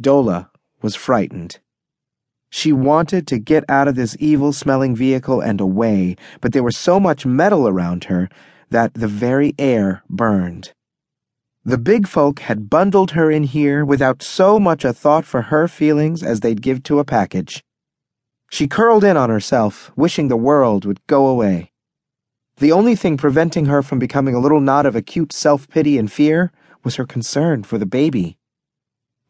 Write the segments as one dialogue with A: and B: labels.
A: Dola was frightened. She wanted to get out of this evil smelling vehicle and away, but there was so much metal around her that the very air burned. The big folk had bundled her in here without so much a thought for her feelings as they'd give to a package. She curled in on herself, wishing the world would go away. The only thing preventing her from becoming a little knot of acute self pity and fear was her concern for the baby.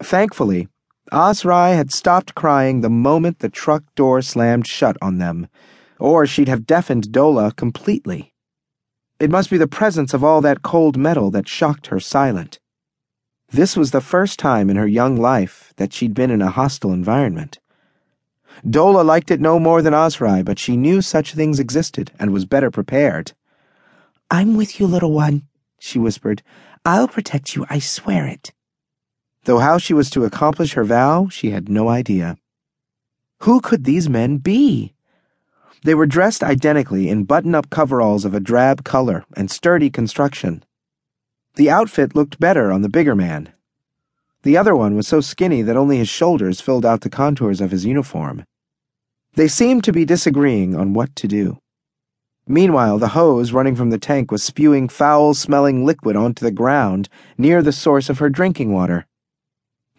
A: Thankfully, Azrai had stopped crying the moment the truck door slammed shut on them, or she'd have deafened Dola completely. It must be the presence of all that cold metal that shocked her silent. This was the first time in her young life that she'd been in a hostile environment. Dola liked it no more than Azrai, but she knew such things existed and was better prepared.
B: I'm with you, little one, she whispered. I'll protect you, I swear it
A: though how she was to accomplish her vow she had no idea. Who could these men be? They were dressed identically in button up coveralls of a drab color and sturdy construction. The outfit looked better on the bigger man. The other one was so skinny that only his shoulders filled out the contours of his uniform. They seemed to be disagreeing on what to do. Meanwhile, the hose running from the tank was spewing foul smelling liquid onto the ground near the source of her drinking water.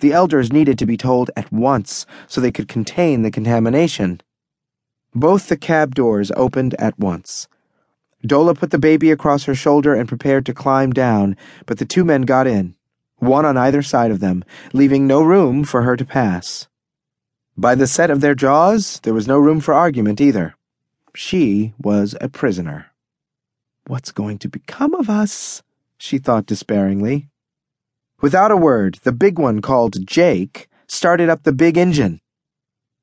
A: The elders needed to be told at once so they could contain the contamination. Both the cab doors opened at once. Dola put the baby across her shoulder and prepared to climb down, but the two men got in, one on either side of them, leaving no room for her to pass. By the set of their jaws, there was no room for argument either. She was a prisoner. What's going to become of us? she thought despairingly. Without a word, the big one called Jake started up the big engine.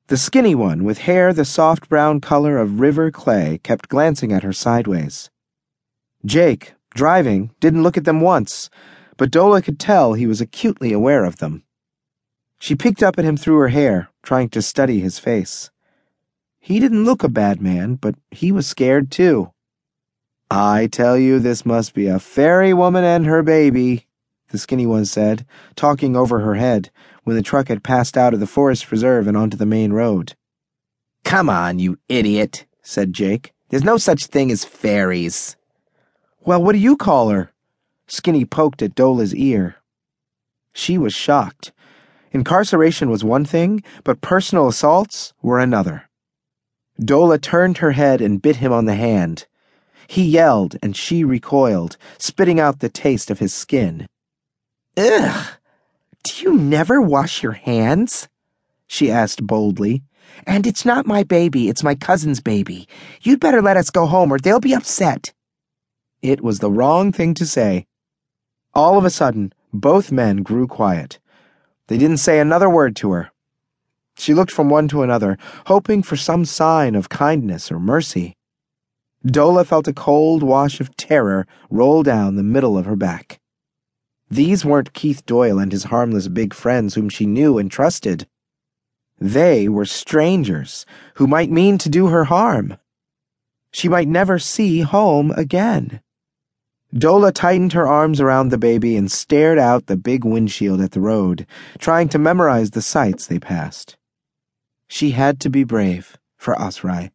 A: The skinny one, with hair the soft brown color of river clay, kept glancing at her sideways. Jake, driving, didn't look at them once, but Dola could tell he was acutely aware of them. She picked up at him through her hair, trying to study his face. He didn't look a bad man, but he was scared too. I tell you, this must be a fairy woman and her baby, the skinny one said, talking over her head, when the truck had passed out of the forest preserve and onto the main road.
C: Come on, you idiot, said Jake. There's no such thing as fairies.
A: Well, what do you call her? Skinny poked at Dola's ear. She was shocked. Incarceration was one thing, but personal assaults were another. Dola turned her head and bit him on the hand. He yelled, and she recoiled, spitting out the taste of his skin.
B: Ugh! Do you never wash your hands? She asked boldly. And it's not my baby, it's my cousin's baby. You'd better let us go home or they'll be upset.
A: It was the wrong thing to say. All of a sudden, both men grew quiet. They didn't say another word to her. She looked from one to another, hoping for some sign of kindness or mercy. Dola felt a cold wash of terror roll down the middle of her back. These weren't Keith Doyle and his harmless big friends whom she knew and trusted. They were strangers who might mean to do her harm. She might never see home again. Dola tightened her arms around the baby and stared out the big windshield at the road, trying to memorize the sights they passed. She had to be brave for Azrai.